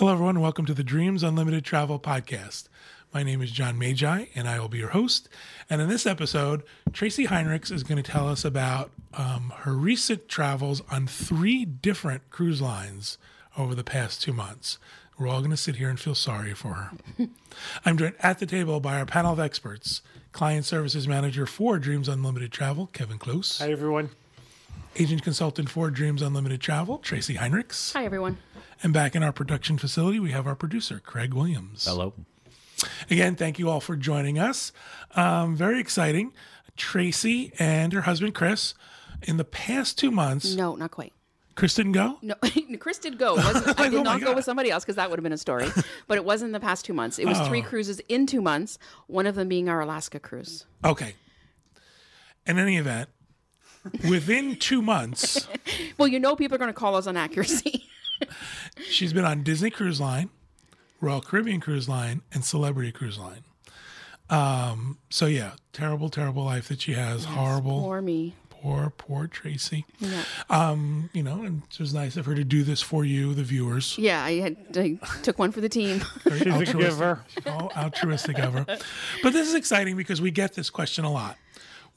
Hello, everyone. Welcome to the Dreams Unlimited Travel Podcast. My name is John Magi, and I will be your host. And in this episode, Tracy Heinrichs is going to tell us about um, her recent travels on three different cruise lines over the past two months. We're all going to sit here and feel sorry for her. I'm joined at the table by our panel of experts Client Services Manager for Dreams Unlimited Travel, Kevin Close. Hi, everyone. Agent Consultant for Dreams Unlimited Travel, Tracy Heinrichs. Hi, everyone. And back in our production facility, we have our producer, Craig Williams. Hello. Again, thank you all for joining us. Um, very exciting. Tracy and her husband, Chris, in the past two months, No, not quite. Chris didn't go? No, Chris did go. It I did oh my not go with somebody else because that would have been a story. but it wasn't the past two months. It was Oh. three cruises in two months. One of them being our Alaska cruise. Okay. In any event, within two months, Well, you know people are going to call us on accuracy. she's been on Disney Cruise Line, Royal Caribbean Cruise Line, and Celebrity Cruise Line. Um, so yeah, terrible, terrible life that she has. Horrible. Or me. Poor, poor Tracy. Yeah. Um, you know, and it was nice of her to do this for you, the viewers. Yeah, I, had, I took one for the team. Very She's a altruistic, giver. all altruistic of her. But this is exciting because we get this question a lot.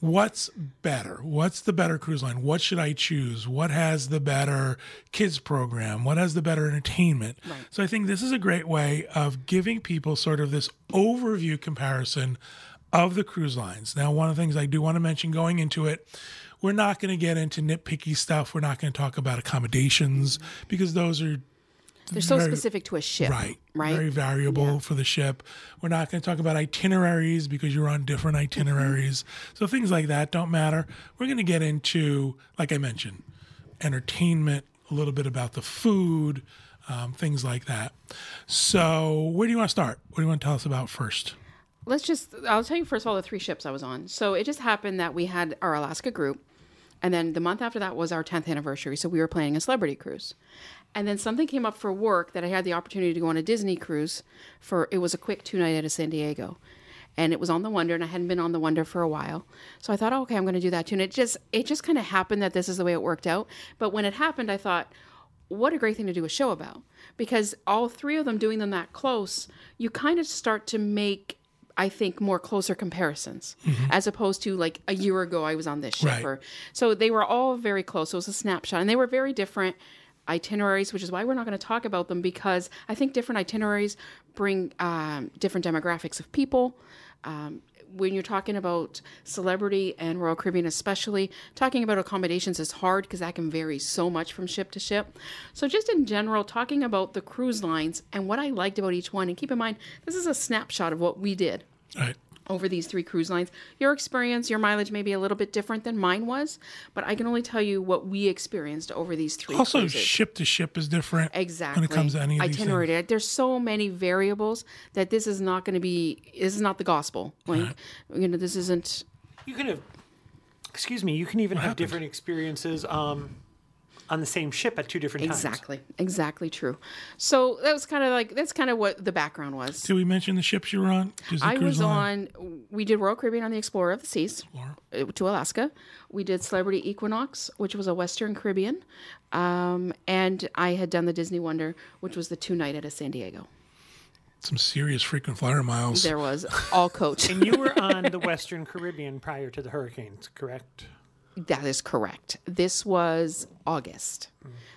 What's better? What's the better cruise line? What should I choose? What has the better kids program? What has the better entertainment? So I think this is a great way of giving people sort of this overview comparison of the cruise lines. Now, one of the things I do want to mention going into it, we're not going to get into nitpicky stuff. We're not going to talk about accommodations because those are They're so Very- specific to a ship. Right. Right. Very variable for the ship. We're not going to talk about itineraries because you're on different itineraries. So things like that don't matter. We're going to get into, like I mentioned, entertainment, a little bit about the food, um, things like that. So where do you want to start? What do you want to tell us about first? Let's just, I'll tell you first of all the three ships I was on. So it just happened that we had our Alaska group. And then the month after that was our 10th anniversary. So we were planning a celebrity cruise. And then something came up for work that I had the opportunity to go on a Disney cruise for, it was a quick two night out of San Diego. And it was on the Wonder, and I hadn't been on the Wonder for a while. So I thought, oh, okay, I'm going to do that too. And it just, it just kind of happened that this is the way it worked out. But when it happened, I thought, what a great thing to do a show about because all three of them doing them that close you kind of start to make i think more closer comparisons mm-hmm. as opposed to like a year ago i was on this ship Right. or so they were all very close so it was a snapshot and they were very different itineraries which is why we're not going to talk about them because i think different itineraries bring um, different demographics of people um, when you're talking about celebrity and Royal Caribbean, especially, talking about accommodations is hard because that can vary so much from ship to ship. So, just in general, talking about the cruise lines and what I liked about each one, and keep in mind, this is a snapshot of what we did All right. Over these three cruise lines. Your experience, your mileage may be a little bit different than mine was, but I can only tell you what we experienced over these three Also, cruises. ship to ship is different Exactly. when it comes to any of these itinerary. things. There's so many variables that this is not going to be. This is not the gospel. Like you know, this isn't. You can have, excuse me, you can even have happened? different experiences um, on the same ship at two different times. Exactly, exactly true. So that was kind of like that's kind of what the background was. Did we mention the ships you were on? Disney I Cruise was Line? on. We did Royal Caribbean on the Explorer of the Seas uh, to Alaska. We did Celebrity Equinox, which was a Western Caribbean, um, and I had done the Disney Wonder, which was the two night out of San Diego. some serious frequent flyer miles. There was all coach. And you were on the Western Caribbean prior to the hurricanes, correct? That is correct. This was August.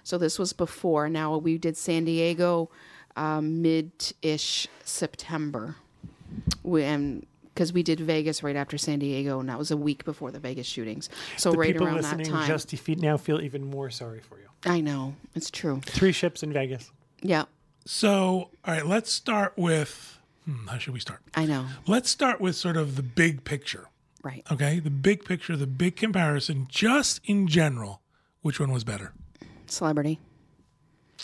So this was before. Now we did San Diego um, mid ish September. We, and because we did Vegas right after San Diego, and that was a week before the Vegas shootings. So The right people around that time. just defeat now feel even more sorry for you. I know. It's true. Three ships in Vegas. Yeah, So, all right, let's start with hmm, how should we start? I know. Let's start with sort of the big picture. Right. Okay, the big picture, the big comparison, just in general, which one was better? Celebrity.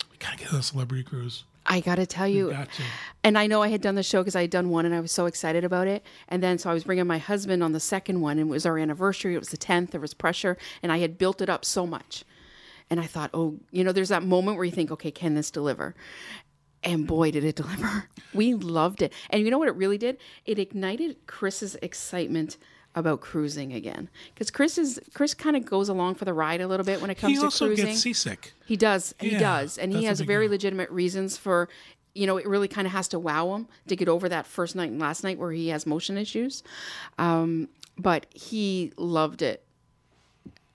We gotta get a celebrity cruise. I got to tell you, Got to. and I know I had done the show because I had done one and I was so excited about it. And then so I was bringing my husband on the second one, and it was our anniversary. It was the 10th. There was pressure, and I had built it up so much. And I thought, oh, you know, there's that moment where you think, okay, can this deliver? And boy, did it deliver. We loved it. And you know what it really did? It ignited Chris's excitement about cruising again because Chris is Chris kind of goes along for the ride a little bit when it comes He to also cruising. gets seasick. He does. He does. And he has very legitimate reasons for, you know, it really kind of has to wow him to get over that first night and last night where he has motion issues. Um, but he loved it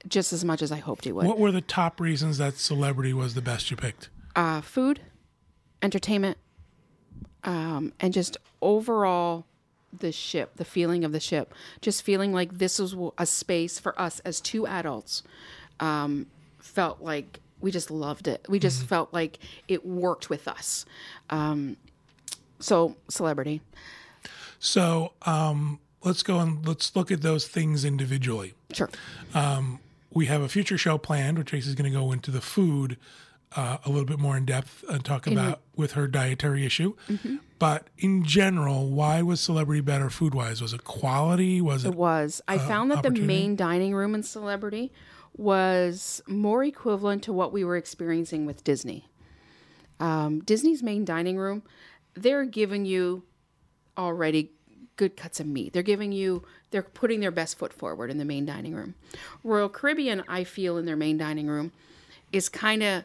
just as much as I hoped he would. What were the top reasons that Celebrity was the best you picked? Uh, food, entertainment, um, and just overall the ship, the feeling of the ship, just feeling like this was a space for us as two adults. Um, felt like we just loved it. We just felt like it worked with us. Um, so, celebrity. So um, let's go and let's look at those things individually. Sure. We have a future show planned where Tracy's going to go into the food uh, a little bit more in depth and talk about with her dietary issue. But in general, why was Celebrity better food wise? Was it quality? Was it It was. I found that the main dining room in Celebrity was more equivalent to what we were experiencing with Disney. Um, Disney's main dining room, they're giving you already good cuts of meat. They're giving you, they're putting their best foot forward in the main dining room. Royal Caribbean, I feel, in their main dining room is kind of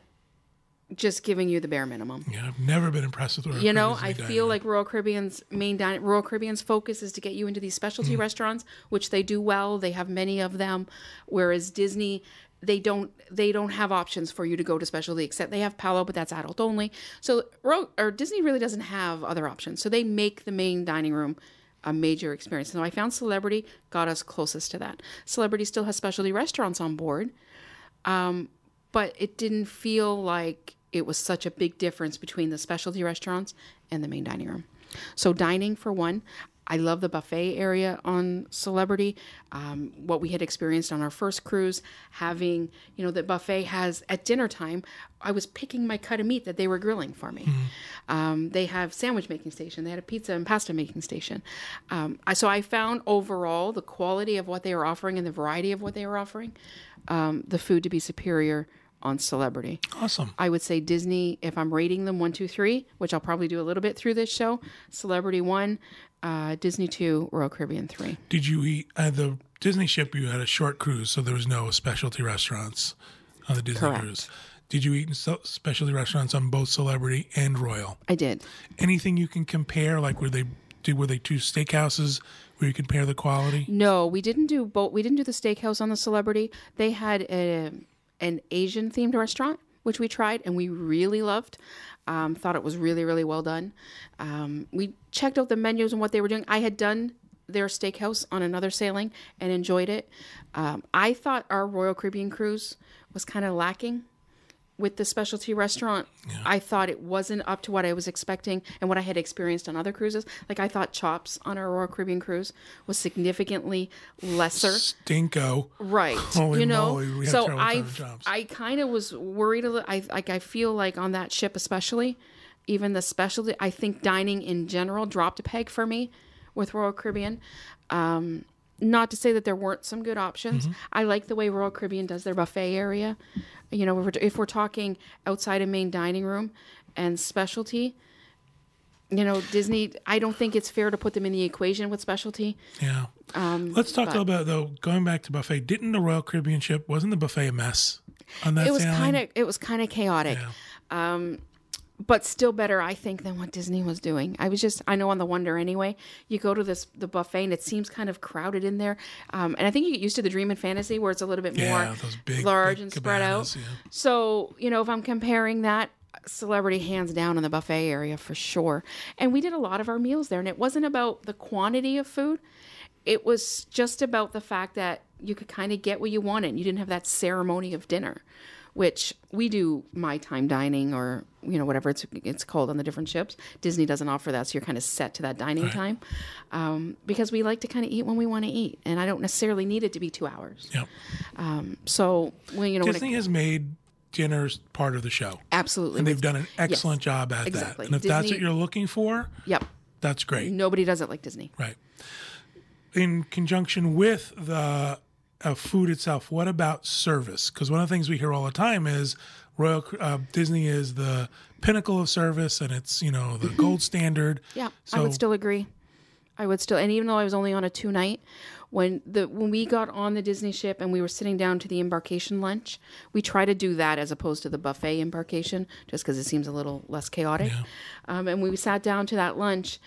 just giving you the bare minimum. Yeah, I've never been impressed with Royal you know i dining feel like royal caribbean's main dining royal caribbean's focus is to get you into these specialty hmm. restaurants which they do well. They have many of them. Whereas disney they don't they don't have options for you to go to specialty except they have palo but that's adult only. So Royal, or disney really doesn't have other options. So they make the main dining room a major experience. So i found celebrity got us closest to that. Celebrity still has specialty restaurants on board um, but it didn't feel like it was such a big difference between the specialty restaurants and the main dining room. So, dining for one, I love the buffet area on Celebrity. Um, what we had experienced on our first cruise, having, you know, the buffet has at dinner time, I was picking my cut of meat that they were grilling for me. Um, they have sandwich making station. They had a pizza and pasta making station. Um, I, so I found overall the quality of what they were offering and the variety of what they were offering, um, the food to be superior on Celebrity. awesome. I would say Disney, if I'm rating them one, two, three, which I'll probably do a little bit through this show, Celebrity one, uh, Disney two, Royal Caribbean three. Did you eat at the Disney ship? You had a short cruise, so there was no specialty restaurants on the Disney Correct. cruise. Did you eat in specialty restaurants on both Celebrity and Royal? I did. Anything you can compare? Like were they do were they two steakhouses where you compare the quality? No, we didn't do both. We didn't do the steakhouse on the Celebrity. They had a, an Asian themed restaurant, which we tried and we really loved. Um, thought it was really, really well done. Um, we checked out the menus and what they were doing. I had done their steakhouse on another sailing and enjoyed it. Um, I thought our Royal Caribbean cruise was kind of lacking with the specialty restaurant. I thought it wasn't up to what I was expecting and what I had experienced on other cruises. Like I thought Chops on our Royal Caribbean cruise was significantly lesser. Stinko. Right. Holy you know, moly, so I. I kind of was worried a little. I like I feel like on that ship especially, even the specialty. I think dining in general dropped a peg for me with Royal Caribbean. Um, not to say that there weren't some good options. Mm-hmm. I like the way Royal Caribbean does their buffet area. You know, if we're, if we're talking outside of main dining room and specialty, you know, Disney. I don't think it's fair to put them in the equation with specialty. Yeah. Let's talk a little bit though. Going back to buffet, didn't the Royal Caribbean ship wasn't the buffet a mess on that it was kind of it was kind of chaotic um but still better i think than what disney was doing. I was just i know on the wonder anyway you go to this the buffet and it seems kind of crowded in there. Um, and i think you get used to the dream and fantasy where it's a little bit Yeah, more big, large big and spread out. yeah. so you know if i'm comparing that celebrity hands down in the buffet area for sure. And we did a lot of our meals there and it wasn't about the quantity of food. It was just about the fact that you could kind of get what you wanted you didn't have that ceremony of dinner which we do my time dining or you know whatever it's it's called on the different ships disney doesn't offer that so you're kind of set to that dining time um, because we like to kind of eat when we want to eat and i don't necessarily need it to be two hours Yep. so when you know when it, Disney has made dinners part of the show. absolutely And they've done an excellent job at exactly. that. And if that's what you're looking for, yep that's great. nobody does it like disney Right. In conjunction with the uh, food itself, what about service? Because one of the things we hear all the time is Royal uh, Disney is the pinnacle of service, and it's you know the gold standard. Yeah, I would still agree. I would still, and even though I was only on a two night, when the when we got on the Disney ship and we were sitting down to the embarkation lunch, we try to do that as opposed to the buffet embarkation, just because it seems a little less chaotic. Um, and we sat down to that lunch.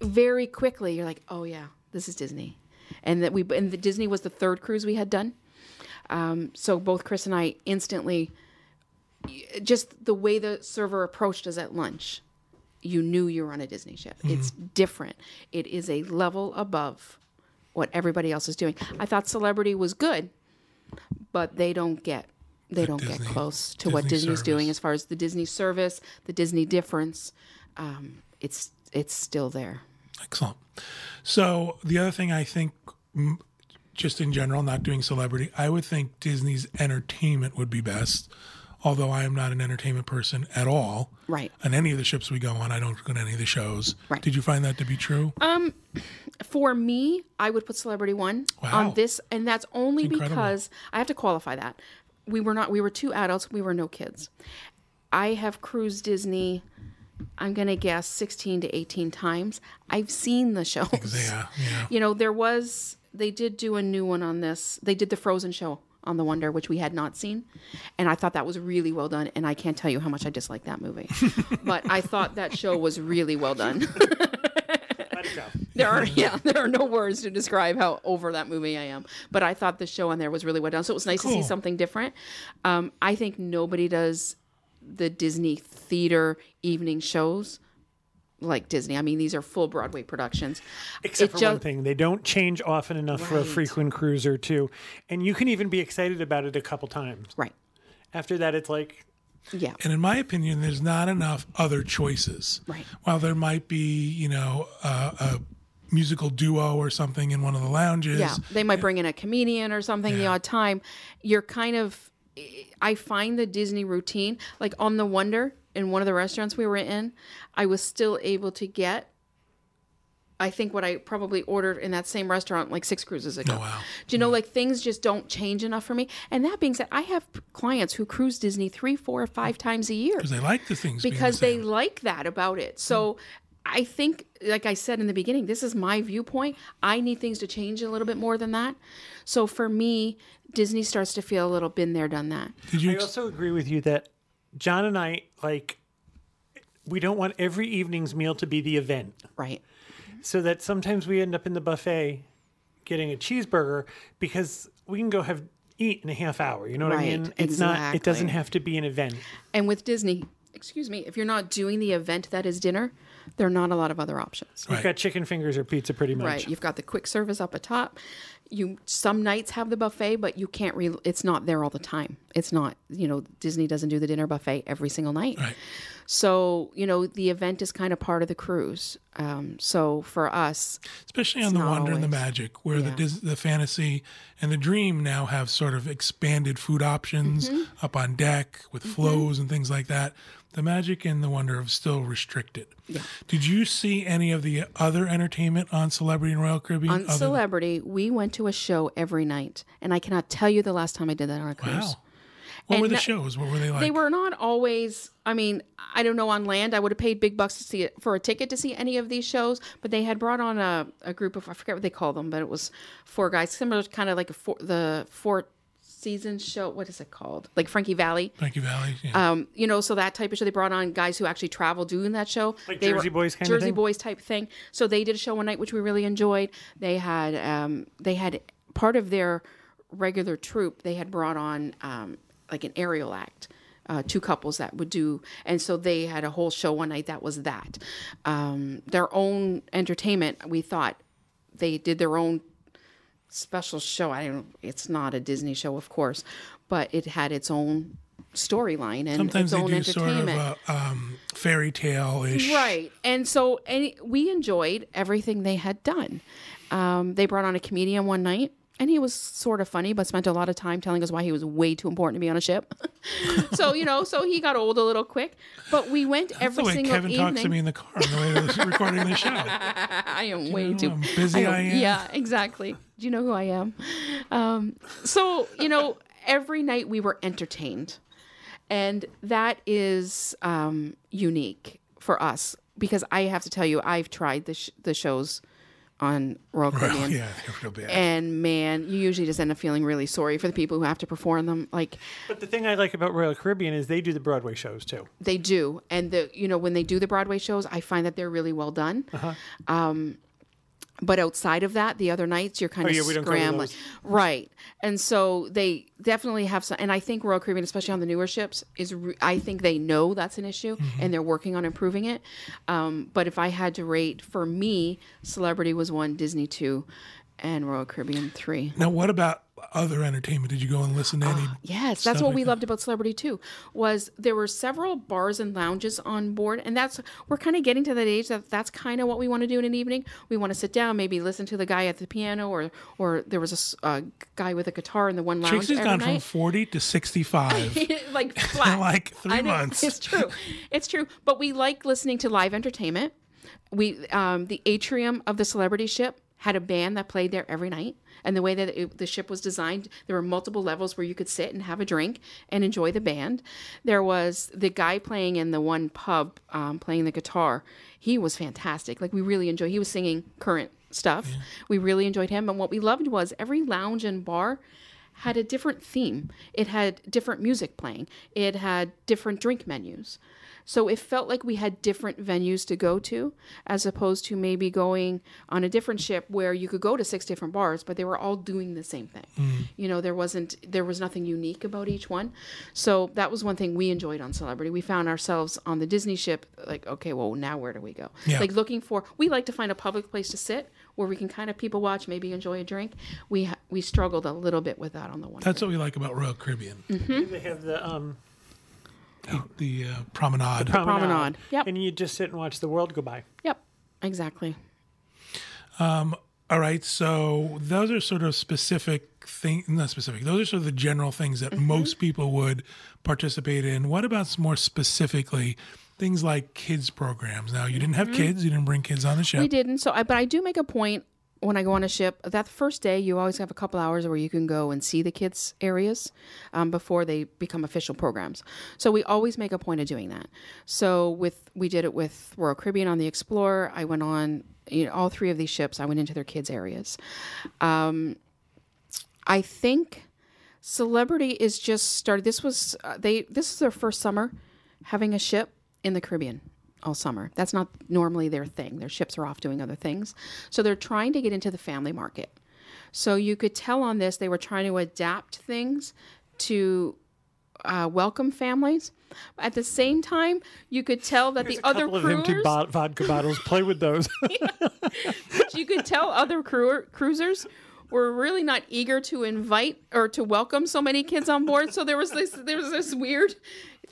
Very quickly, you're like, "Oh yeah, this is Disney," and that we and the Disney was the third cruise we had done. Um, so both Chris and I instantly, just the way the server approached us at lunch, you knew you were on a Disney ship. It's different. It is a level above what everybody else is doing. I thought Celebrity was good, but they don't get they don't Disney- get close to what Disney Disney's doing as far as the Disney service, the Disney difference. Um, it's it's still there. Excellent. So the other thing I think, just in general, not doing celebrity, I would think Disney's entertainment would be best. Although I am not an entertainment person at all. Right. On any of the ships we go on, I don't go to any of the shows. Right. Did you find that to be true? Um, For me, I would put Celebrity One Wow. on this, and that's only incredible. because I have to qualify that we were not. We were two adults. We were no kids. I have cruised Disney. I'm gonna guess 16 to 18 times. I've seen the shows. yeah, yeah. You know, there was. They did do a new one on this. They did the Frozen show on the Wonder, which we had not seen, and I thought that was really well done. And I can't tell you how much I dislike that movie, but I thought that show was really well done. Let it go. There are yeah, there are no words to describe how over that movie I am. But I thought the show on there was really well done. So it was nice to see something different. Um, I think nobody does the Disney theater evening shows like Disney. I mean, these are full Broadway productions. Except It for ju- one thing, they don't change often enough for a frequent cruiser too, and you can even be excited about it a couple times. Right. After that, it's like Yeah. And in my opinion, there's not enough other choices. Right. While there might be, you know, uh, a musical duo or something in one of the lounges. Yeah, they might bring in a comedian or something the odd time. You're kind of, I find the Disney routine, like on the Wonder in one of the restaurants we were in, I was still able to get, I think what I probably ordered in that same restaurant like six cruises ago. Oh, wow. Do you know, like things just don't change enough for me. And that being said, I have clients who cruise Disney three, four, five times a year Because they like the things because the they like that about it. So hmm. I think, like I said in the beginning, this is my viewpoint. I need things to change a little bit more than that. So for me, Disney starts to feel a little been there, done that. Did you I also agree with you that John and I like we don't want every evening's meal to be the event. Right. So that sometimes we end up in the buffet getting a cheeseburger because we can go have eat in a half hour. You know what I mean? It's not it doesn't have to be an event. And with Disney, excuse me, if you're not doing the event that is dinner, there are not a lot of other options. You've got chicken fingers or pizza pretty much. Right. You've got the quick service up atop. You some nights have the buffet, but you can't re- it's not there all the time. It's not, you know, Disney doesn't do the dinner buffet every single night. Right. So, you know, the event is kind of part of the cruise. Um, so for us, especially on the not wonder and the magic, where the Dis- the fantasy and the dream now have sort of expanded food options Mm-hmm. up on deck with flows and things like that. The magic and the wonder of still restricted. Did you see any of the other entertainment on Celebrity and Royal Caribbean? on Celebrity, we went to a show every night. And I cannot tell you the last time I did that on a cruise. wow. What And were the no- shows? What were they like? They were not always. I mean, I don't know on land. I would have paid big bucks to see it for a ticket to see any of these shows. But they had brought on a, a group of I forget what they call them, but it was four guys, similar to kind of like a four, the Four Seasons show. What is it called? Like Frankie Valli. Frankie Valli. Yeah. Um, you know, so that type of show. They brought on guys who actually travel doing that show. Like they Jersey Boys kind of Jersey thing? Boys type thing. So they did a show one night, which we really enjoyed. They had um, they had part of their regular troupe. They had brought on um, like an aerial act. Uh, two couples that would do, and so they had a whole show one night that was that. Um, their own entertainment. We thought they did their own special show. I don't. It's not a Disney show, of course, but it had its own storyline and Sometimes its own do sort of entertainment. a um, fairy tale ish. Right. And so any, we enjoyed everything they had done. Um, they brought on a comedian one night, and he was sort of funny, but spent a lot of time telling us why he was way too important to be on a ship. so, you know, so he got old a little quick. But we went That's every the way single Kevin evening. talks to me in the car on the way to recording the show. I am way know too busy I am? Yeah, exactly. Do you know who I am? Um, so you know, every night we were entertained, and that is um, unique for us because I have to tell you, I've tried the sh- the shows on Royal Caribbean. yeah, they're real bad. And man, you usually just end up feeling really sorry for the people who have to perform them. Like But the thing I like about Royal Caribbean is they do the Broadway shows too. they do, and the you know when they do the Broadway shows, I find that they're really well done. Um, but outside of that, the other nights you're kind Oh, of yeah, we don't go to scrambling, right? And so they definitely have some. And I think Royal Caribbean, especially on the newer ships, is re- I think they know that's an issue Mm-hmm. and they're working on improving it. Um, but if I had to rate for me, Celebrity was one, Disney two, and Royal Caribbean three. now, what about other entertainment? Did you go and listen to any? Yes, that's what we loved about Celebrity too. Was there were several bars and lounges on board, and that's we're kind of getting to that age that that's kind of what we want to do in an evening. We want to sit down, maybe listen to the guy at the piano, or or there was a a guy with a guitar in the one lounge Trixie's gone from 40 to 65. like flat. like three months. It's true. It's true. But we like listening to live entertainment. We um, the atrium of the celebrity ship had a band that played there every night. And the way that it, the ship was designed, there were multiple levels where you could sit and have a drink and enjoy the band. There was the guy playing in the one pub, um, playing the guitar. He was fantastic. Like we really enjoyed. He was singing current stuff. We really enjoyed him. And what we loved was every lounge and bar had a different theme. It had different music playing. It had different drink menus. So it felt like we had different venues to go to, as opposed to maybe going on a different ship where you could go to six different bars, but they were all doing the same thing. You know, there wasn't there was nothing unique about each one. So that was one thing we enjoyed on Celebrity. We found ourselves on the Disney ship, like, okay, well now where do we go? Yeah. Like looking for we like to find a public place to sit where we can kind of people watch, maybe enjoy a drink. We we struggled a little bit with that on the one. That's what we like about Royal Caribbean. Mm-hmm. They have the um, The uh, promenade. promenade. Promenade. Yep. And you just sit and watch the world go by. Yep, exactly. Um, all right, so those are sort of specific things, not specific. Those are sort of the general things that mm-hmm. most people would participate in. What about more specifically things like kids programs? Now, you didn't have mm-hmm. kids, you didn't bring kids on the show. We didn't. So, I, but I do make a point when I go on a ship. That first day, you always have a couple hours where you can go and see the kids' areas um, before they become official programs. So we always make a point of doing that. So with we did it with Royal Caribbean on the Explorer. I went on you know, all three of these ships. I went into their kids' areas. Um, I think Celebrity is just started. This was uh, they. This is their first summer having a ship in the Caribbean all summer. That's not normally their thing. Their ships are off doing other things, so they're trying to get into the family market. So you could tell on this they were trying to adapt things to uh, welcome families. At the same time, you could tell that the other of empty crewers, bo- vodka bottles. Play with those. you could tell other crew- cruisers were really not eager to invite or to welcome so many kids on board. So there was this there was this weird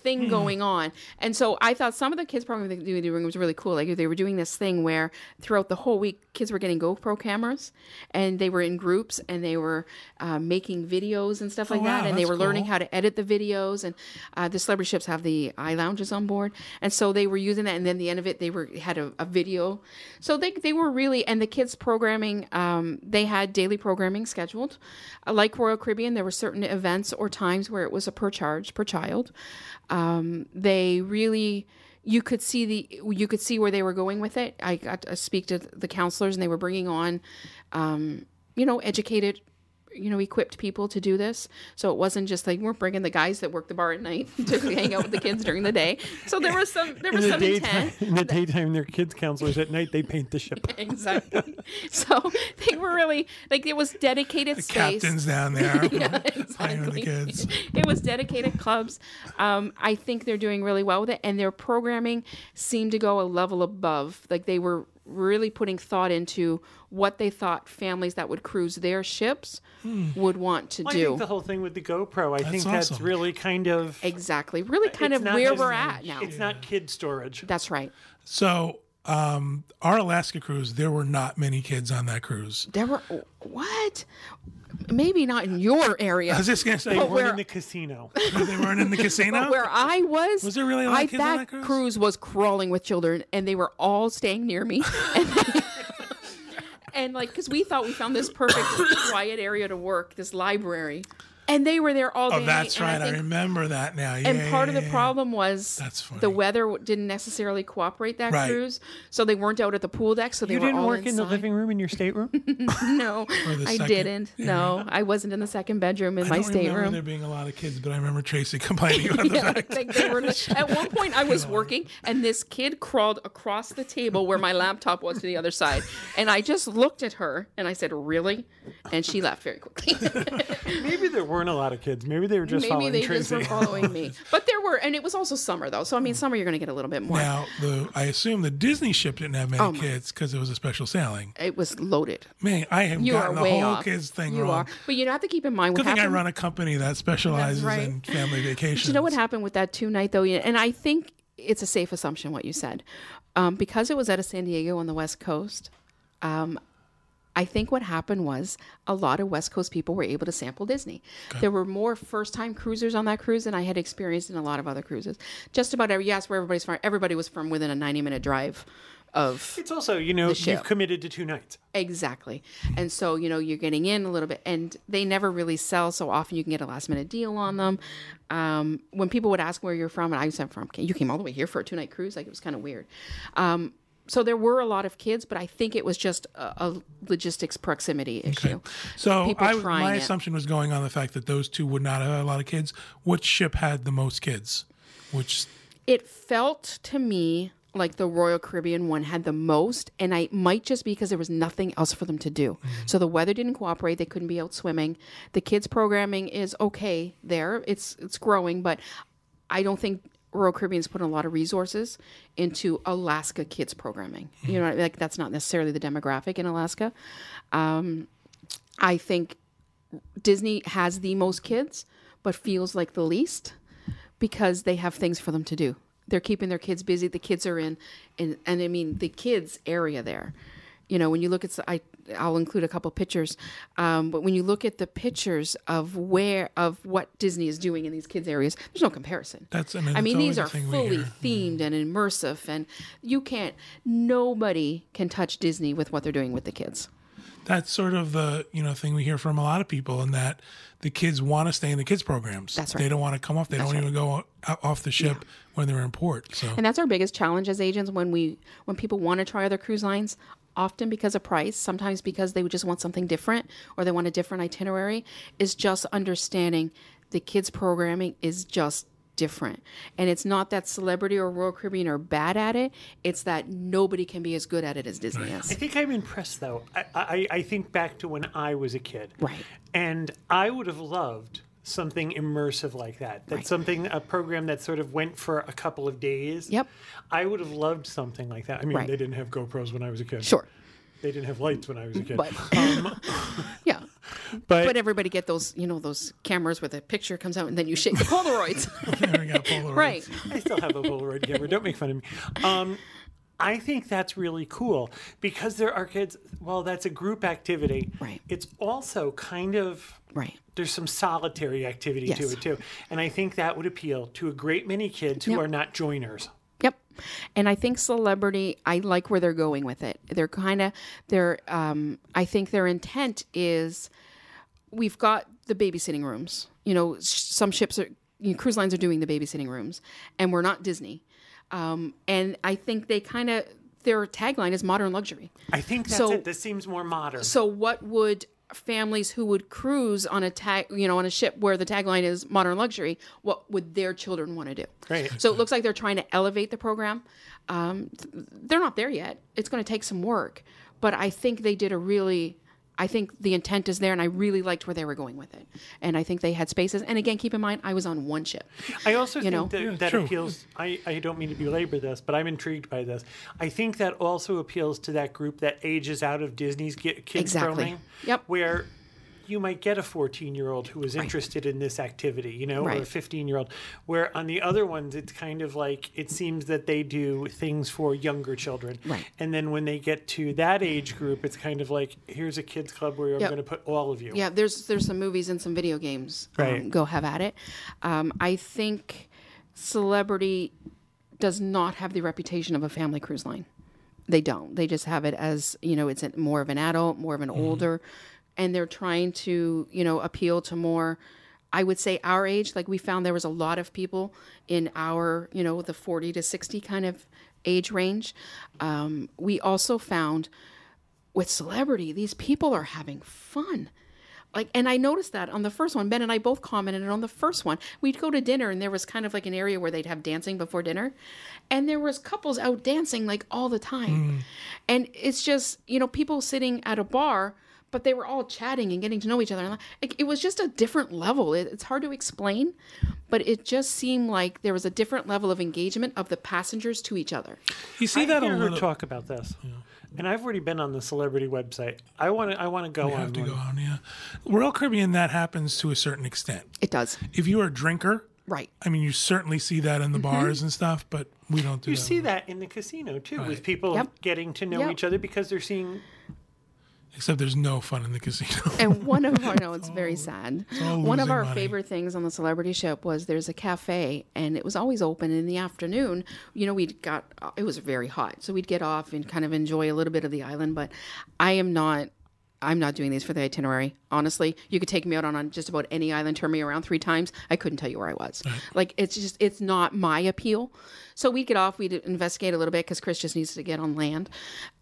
thing going on. And so I thought some of the kids program they were doing was really cool. Like they were doing this thing where throughout the whole week kids were getting GoPro cameras and they were in groups and they were uh, making videos and stuff like wow, that. And they were learning how to edit the videos and uh, the celebrity ships have the iLounges on board. And so they were using that and then the end of it they were had a, a video. So they they were really and the kids programming um, they had daily programming scheduled. Uh, like Royal Caribbean there were certain events or times where it was a per charge per child. Um, they really you could see the you could see where they were going with it. I got to speak to the counselors and they were bringing on um, you know educated you know equipped people to do this so it wasn't just like we're bringing the guys that work the bar at night to hang out with the kids during the day so there was some there in was the some daytime, intent in the daytime, they're kids counselors. At night, they paint the ship. exactly so they were really like it was dedicated space Captains down there yeah, playing with the exactly. kids. It was dedicated clubs. Um, I think they're doing really well with it, and their programming seemed to go a level above. Like they were really putting thought into what they thought families that would cruise their ships hmm. would want to I do. think the whole thing with the GoPro, I think that's really kind of exactly, really kind of where we're at now. It's not kid storage. That's right. So, um, our Alaska cruise, there were not many kids on that cruise. There were what? Maybe not in your area. I was just going to say, They weren't where- in the casino. they weren't in the casino? where I was, Was there really a lot of I, kids on that that cruise? was crawling with children, and they were all staying near me. And, and like, because we thought we found this perfect quiet area to work, this library. And they were there all oh, day. Oh, that's and right. I, think- remember that now. Yeah, and part of yeah, the yeah. problem was That's the weather didn't necessarily cooperate that Right. cruise, so they weren't out at the pool deck. So they You were didn't all work in the living room in your stateroom? No, I second- didn't. No, I wasn't in the second bedroom in I my don't remember stateroom. there being a lot of kids, but I remember Tracy complaining about the Yeah, fact. like they were, at one point, I was working, and this kid crawled across the table where my laptop was to the other side, and I just looked at her and I said, "Really?" And she left very quickly. Maybe there weren't a lot of kids. Maybe they were just Maybe following they Tracy. just were following me, but there were, and it was also summer though. So I mean, summer you're going to get a little bit more. Now, the I assume the Disney ship didn't have many Oh, kids because it was a special sailing. It was loaded. Man, I have You gotten the whole off. kids thing you wrong. are, but you have to keep in mind Good thing I run a company that specializes right. in family vacations. you know what happened with that two night though, and I think it's a safe assumption what you said, um, because it was out of San Diego on the West Coast. Um, I think what happened was a lot of West Coast people were able to sample Disney. There were more first time cruisers on that cruise than I had experienced in a lot of other cruises. Just about every yes, where everybody's from. Everybody was from within a ninety minute drive of It's also, you know, you've committed to two nights. Exactly. And so, you know, you're getting in a little bit, and they never really sell so often you can get a last minute deal on them. Um, when people would ask where you're from, and I said, from, you came all the way here for a two night cruise? Like, it was kind of weird. Um, so there were a lot of kids, but I think it was just a, a logistics proximity issue. So I, my it. assumption was going on the fact that those two would not have a lot of kids. Which ship had the most kids? Which It felt to me like the Royal Caribbean one had the most, and I might just be because there was nothing else for them to do. Mm-hmm. So the weather didn't cooperate; they couldn't be out swimming. The kids programming is okay there; it's it's growing, but I don't think Royal Caribbean's put a lot of resources into Alaska kids programming. You know, like that's not necessarily the demographic in Alaska. Um, I think Disney has the most kids, but feels like the least because they have things for them to do. They're keeping their kids busy. The kids are in, in and I mean the kids area there. You know, when you look at, I, I'll include a couple pictures, um, but when you look at the pictures of where of what Disney is doing in these kids areas, there's no comparison. That's- I mean, I mean, these are the thing we fully hear. themed and immersive, and you can't. Nobody can touch Disney with what they're doing with the kids. that's sort of the you know thing we hear from a lot of people, in that the kids want to stay in the kids programs. That's They don't want to come off. They don't even go off the ship when they're in port. So And that's our biggest challenge as agents when we when people want to try other cruise lines, often because of price, sometimes because they would just want something different or they want a different itinerary, is just understanding the kids programming is just different. And it's not that celebrity or Royal Caribbean are bad at it, it's that nobody can be as good at it as Disney I think I'm impressed though. I, I, I think back to when I was a kid. Right. And I would have loved something immersive like that. That's something, a program that sort of went for a couple of days. Yep. I would have loved something like that. I mean, Right. they didn't have GoPros when I was a kid. Sure. They didn't have lights when I was a kid. But yeah. But, But everybody get those, you know, those cameras where the picture comes out and then you shake the Polaroids. got Polaroids. right. I still have a Polaroid camera. Don't make fun of me. Um, I think that's really cool because there are kids. Well, that's a group activity. Right. It's also kind of Right. there's some solitary activity to it too, and I think that would appeal to a great many kids who Yep. are not joiners. Yep. And I think celebrity, I like where they're going with it. They're kind of, they're, um, I think their intent is we've got the babysitting rooms. You know, some ships are, you know, cruise lines are doing the babysitting rooms, and we're not Disney. Um, and I think they kind of, their tagline is modern luxury. I think that's So- it. This seems more modern. So what would families who would cruise on a tag, you know, on a ship where the tagline is modern luxury, what would their children want to do? Great. So it looks like they're trying to elevate the program. Um, they're not there yet. It's going to take some work, but I think they did a really. I think the intent is there, and I really liked where they were going with it. And I think they had spaces. And again, keep in mind, I was on one ship. I also think know? that, Yeah, that appeals. I, I don't mean to belabor this, but I'm intrigued by this. I think that also appeals to that group that ages out of Disney's kids Exactly. programming. Yep. Where you might get a 14 year old who is interested in this activity, you know, or a 15 year old. Where on the other ones, it's kind of like it seems that they do things for younger children. Right. And then when they get to that age group, it's kind of like here's a kids club where I'm Yep. going to put all of you. Yeah, there's there's some movies and some video games. Um, Right. Go have at it. Um, I think celebrity does not have the reputation of a family cruise line. They don't. They just have it as you know, it's a, more of an adult, more of an older, and they're trying to you know appeal to more I would say our age, like we found there was a lot of people in our, you know, the 40 to 60 kind of age range. Um, we also found with celebrity, these people are having fun. Like, and I noticed that on the first one. Ben and I both commented on the first one. We'd go to dinner, and there was kind of like an area where they'd have dancing before dinner, and there was couples out dancing like all the time. And it's just you know people sitting at a bar, but they were all chatting and getting to know each other. And it was just a different level. It's hard to explain, but it just seemed like there was a different level of engagement of the passengers to each other. You see I that a hear her little. talk about this, and I've already been on the celebrity website. I want to. I want to go You on have to one. go on, yeah. Royal Caribbean, that happens to a certain extent. It does, If you are a drinker, right? I mean, you certainly see that in the Mm-hmm. bars and stuff, but we don't do You that. see that in the casino too, with people Yep. getting to know Yep. each other because they're seeing. Except there's no fun in the casino. And one of our no, it's very sad. all One of our money. favorite things on the celebrity ship was there's a cafe and it was always open in the afternoon. You know, we'd got uh, it was very hot, so we'd get off and kind of enjoy a little bit of the island. But I am not. I'm not doing these for the itinerary. Honestly, you could take me out on, on just about any island, turn me around three times. I couldn't tell you where I was. Like it's just it's not my appeal. So we'd get off, we'd investigate a little bit because Chris just needs to get on land,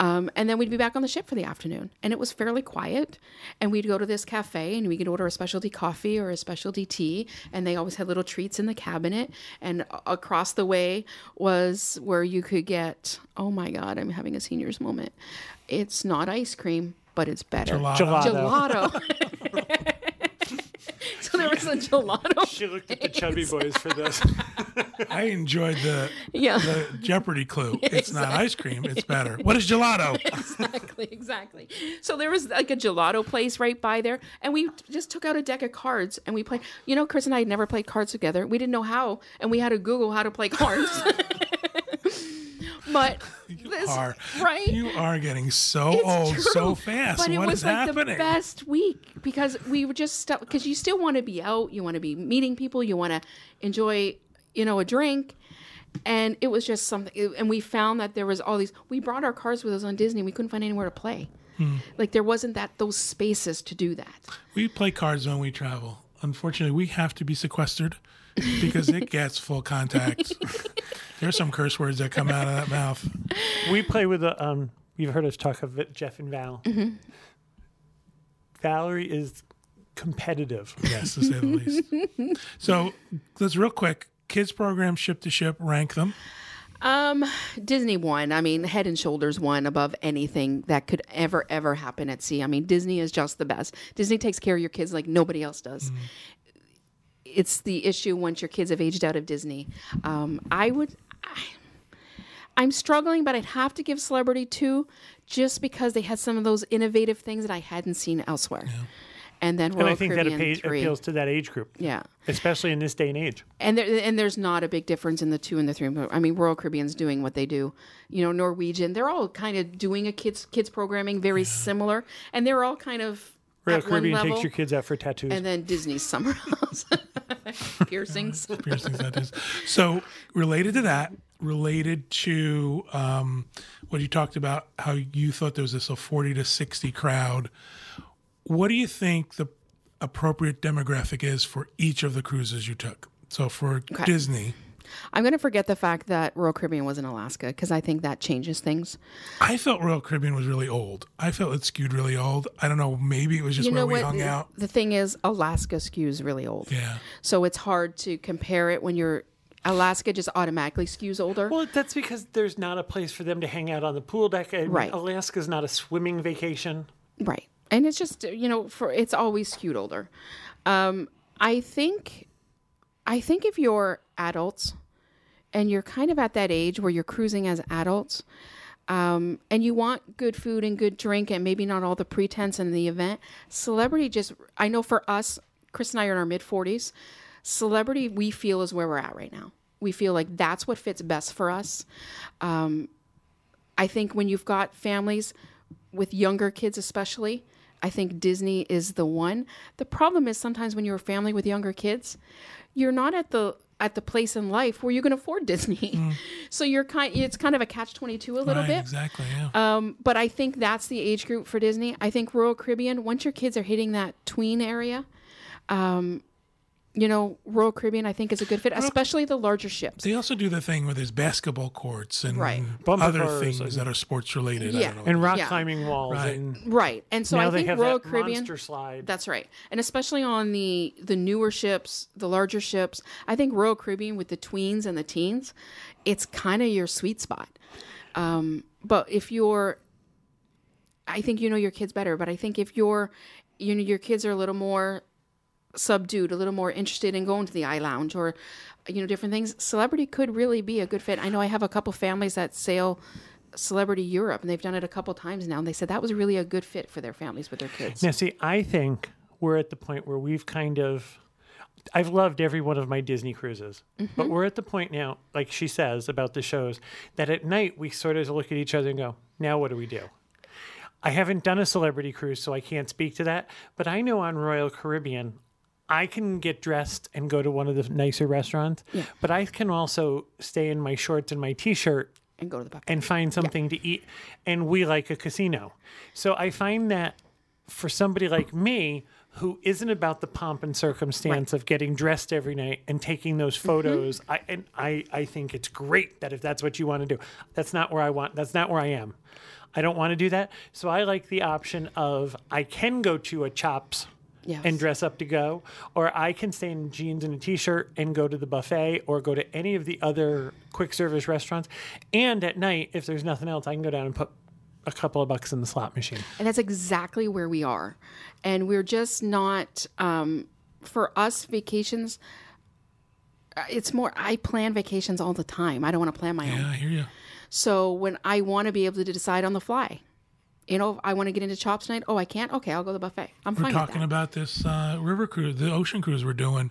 um, and then we'd be back on the ship for the afternoon. And it was fairly quiet. And we'd go to this cafe and we could order a specialty coffee or a specialty tea, and they always had little treats in the cabinet. And across the way was where you could get. Oh my God, I'm having a seniors moment. It's not ice cream, but it's better Gelato. Gelato. gelato. so there was a gelato. She looked at the chubby boys for this. I enjoyed the Yeah, the Jeopardy clue. It's not ice cream. It's better. What is gelato? exactly, exactly. So there was like a gelato place right by there, and we just took out a deck of cards and we played. You know, Chris and I had never played cards together. We didn't know how, and we had to Google how to play cards. But this, Are right? you are getting so It's old true. so fast? But it What was like happening? the best week because we were just stuck. Because you still want to be out, you want to be meeting people, you want to enjoy, you know, a drink. And it was just something. And we found that there was all these. We brought our cards with us on Disney. We couldn't find anywhere to play. Hmm. Like there wasn't that those spaces to do that. We play cards when we travel. Unfortunately, we have to be sequestered because it gets full contact. There's some curse words that come out of that mouth. we play with the Um, you've heard us talk of it, Jeff and Val. Mm-hmm. Valerie is competitive. Yes, to say the least. So let's real quick. Kids program ship to ship. Rank them. Um, Disney won. I mean, head and shoulders one above anything that could ever, ever happen at sea. I mean, Disney is just the best. Disney takes care of your kids like nobody else does. It's the issue once your kids have aged out of Disney. Um, I would. I, I'm struggling, but I'd have to give Celebrity two just because they had some of those innovative things that I hadn't seen elsewhere. And then Royal and I think that Caribbean appa- three. appeals to that age group, yeah especially in this day and age. and there and there's not a big difference in the two and the three. I mean, Royal Caribbean's doing what they do. You know, Norwegian, they're all kind of doing a kids kids programming very similar, and they're all kind of Royal Caribbean takes your kids out for tattoos. and then Disney's summer house piercings. piercings that is. So related to that, related to um, what you talked about, how you thought there was this a forty to sixty crowd. What do you think the appropriate demographic is for each of the cruises you took? So for Disney, I'm going to forget the fact that Royal Caribbean was in Alaska because I think that changes things. I felt Royal Caribbean was really old. I felt it skewed really old. I don't know. Maybe it was just You where know we hung out. The thing is, Alaska skews really old, Yeah. so it's hard to compare it when you're. Alaska just automatically skews older. well, that's because there's not a place for them to hang out on the pool deck. I mean, Right. Alaska's not a swimming vacation. Right. And it's just you know for it's always skewed older. Um, I think, I think if you're adults, and you're kind of at that age where you're cruising as adults, um, and you want good food and good drink, and maybe not all the pretense in the event. Celebrity just I know for us, Chris and I are in our mid forties. Celebrity we feel is where we're at right now. We feel like that's what fits best for us. I think when you've got families with younger kids, especially, I think Disney is the one. The problem is sometimes when you're a family with younger kids, you're not at the at the place in life where you can afford Disney. So you're kind it's kind of a catch 22 a little Right, bit. Exactly. Yeah. Um, but I think that's the age group for Disney. I think Royal Caribbean, once your kids are hitting that tween area, um, you know, Royal Caribbean, I think is a good fit, especially the larger ships. They also do the thing where there's basketball courts and Right. Other cars things and- that are sports related. I Yeah. don't know. and rock Yeah. climbing walls Right. and Right, and so now I they think have Royal that Caribbean. monster slide. That's right, and especially on the the newer ships, the larger ships. I think Royal Caribbean with the tweens and the teens, it's kind of your sweet spot. Um, but if you're, I think you know your kids better. But I think if you're, you know, your kids are a little more subdued, a little more interested in going to the iLounge or, you know, different things. Celebrity could really be a good fit. I know I have a couple families that sail. Celebrity Europe, and they've done it a couple times now. And they said that was really a good fit for their families with their kids. Now, see, I think we're at the point where we've kind of. I've loved every one of my Disney cruises, but mm-hmm. we're at the point now, like she says about the shows, that at night we sort of look at each other and go, now what do we do? I haven't done a celebrity cruise, so I can't speak to that. But I know on Royal Caribbean, I can get dressed and go to one of the nicer restaurants, but I can also stay in my shorts and my t shirt and go to the buffet. and find something to eat. And we like a casino. So I find that for somebody like me who isn't about the pomp and circumstance of getting dressed every night and taking those Mm-hmm. photos, I and I, I think it's great that if that's what you want to do. That's not where I want that's not where I am. I don't want to do that. So I like the option of I can go to a chops Yes. and dress up to go, or I can stay in jeans and a t-shirt and go to the buffet or go to any of the other quick service restaurants. And at night, if there's nothing else, I can go down and put a couple of bucks in the slot machine. And that's exactly where we are. And we're just not, um, for us, vacations, uh, it's more, I plan vacations all the time. I don't want to plan my own. yeah, I hear you. So when I want to be able to decide on the fly, you know, I want to get into chops tonight. Oh, I can't. Okay, I'll go to the buffet. I'm fine. We're fine with talking that. about this uh, river cruise, the ocean cruise we're doing.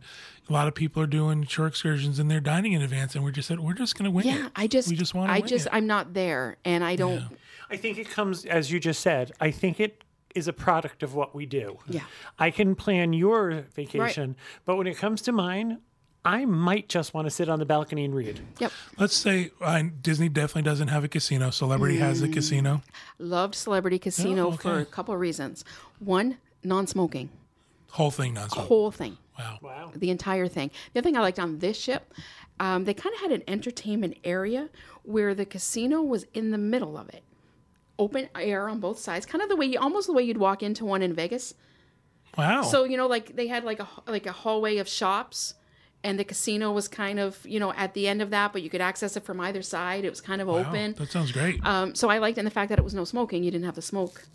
A lot of people are doing shore excursions and they're dining in advance, and we're just said we're just going to wing yeah, it. I just, we just want to I wing just, it. I'm not there, and I don't. I think it comes, as you just said, I think it is a product of what we do. Yeah. I can plan your vacation, but when it comes to mine, I might just want to sit on the balcony and read. Yep. Let's say uh, Disney definitely doesn't have a casino. Celebrity has Mm. a casino. Loved Celebrity Casino Oh, for a couple of reasons. One, non-smoking, Whole thing non smoking. whole thing. Wow. Wow. the entire thing. The other thing I liked on this ship, um, they kind of had an entertainment area where the casino was in the middle of it, open air on both sides, kind of the way you almost the way you'd walk into one in Vegas. Wow. So you know, like they had like a like a hallway of shops. And the casino was kind of, you know, at the end of that, but you could access it from either side. It was kind of Wow, open. That sounds great. Um, so I liked it in the fact that it was no smoking. You didn't have the smoke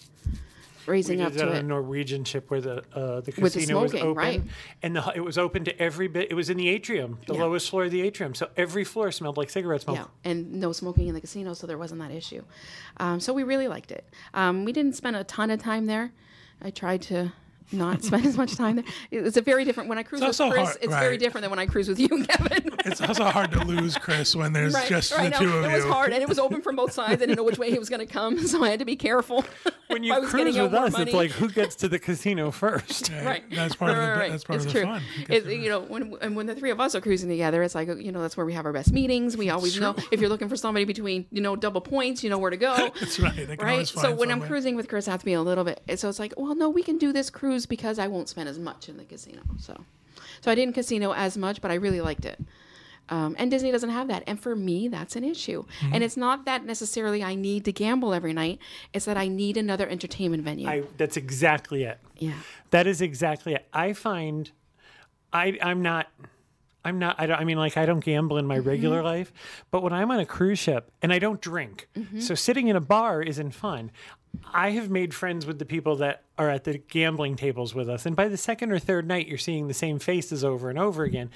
raising We up did that to on a. Norwegian ship where the uh, the With the casino was open, right. and the, it was open to every bit. It was in the atrium, the Yeah. lowest floor of the atrium, so every floor smelled like cigarette smoke. Yeah, and no smoking in the casino, so there wasn't that issue. Um, so we really liked it. Um, we didn't spend a ton of time there. I tried to not spend as much time there. It's a very different. When I cruise with It's also Chris, hard- it's very different than when I cruise with you, Kevin. it's also hard to lose Chris when there's right, just right, the no, two of it you. was hard, and it was open from both sides. I didn't know which way he was going to come, so I had to be careful. When you cruise with us, money. it's like who gets to the casino first? right. That's part of the right, right. that's part it's of the true. fun. It, you know, when and when the three of us are cruising together, it's like you know that's where we have our best meetings. We always know if you're looking for somebody between you know double points, you know where to go. That's right. Right? So find when I'm cruising with Chris, I have to be a little bit. So it's like, well, no, we can do this cruise because I won't spend as much in the casino. So, so I didn't casino as much, but I really liked it. Um, and Disney doesn't have that, and for me, that's an issue. Mm-hmm. And it's not that necessarily I need to gamble every night; it's that I need another entertainment venue. I, that's exactly it. yeah, That is exactly it. I find I I'm not I'm not I don't I mean like I don't gamble in my regular life, but when I'm on a cruise ship and I don't drink. So sitting in a bar isn't fun. I have made friends with the people that are at the gambling tables with us and by the second or third night you're seeing the same faces over and over again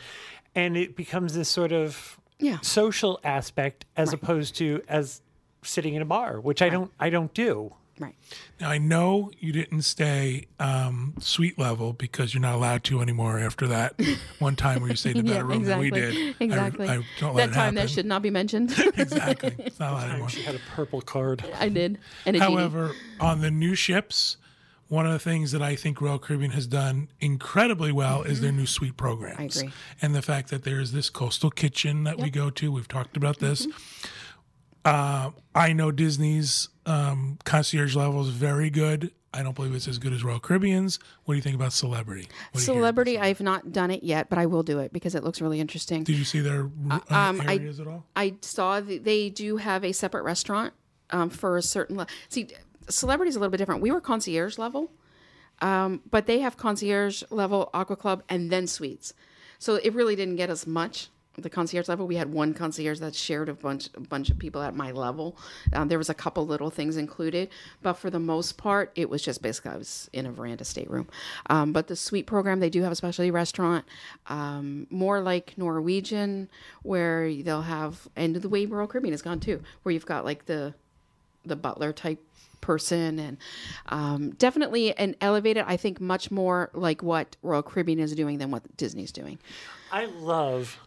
and it becomes this sort of Yeah. social aspect as opposed to as sitting in a bar, which I don't I don't do. Right. Now I know you didn't stay um, suite level because you're not allowed to anymore after that one time where you stayed in a better Yeah, room than we did. Exactly. I, don't let that it time that should not be mentioned. exactly. It's not allowed anymore. She had a purple card. I did. And a genie. However, on the new ships, one of the things that I think Royal Caribbean has done incredibly well is their new suite programs. Mm-hmm. I agree. And the fact that there's this coastal kitchen that we go to. We've talked about this. Mm-hmm. Uh, I know Disney's um, concierge level is very good. I don't believe it's as good as Royal Caribbean's. What do you think about Celebrity? Celebrity, I've not done it yet, but I will do it because it looks really interesting. Did you see their uh, um, I- areas at all? I saw that they do have a separate restaurant um, for a certain. Le- See, celebrity is a little bit different. We were concierge level, um, but they have concierge level, aqua club, and then suites. So it really didn't get us much. The concierge level, we had one concierge that shared a bunch, a bunch of people at my level. Um, there was a couple little things included, but for the most part, it was just basically I was in a veranda stateroom. Um, but the suite program, they do have a specialty restaurant, um, more like Norwegian, where they'll have, and the way Royal Caribbean has gone too, where you've got like the the butler type person and um, definitely an elevated i think much more like what royal caribbean is doing than what disney's doing I love.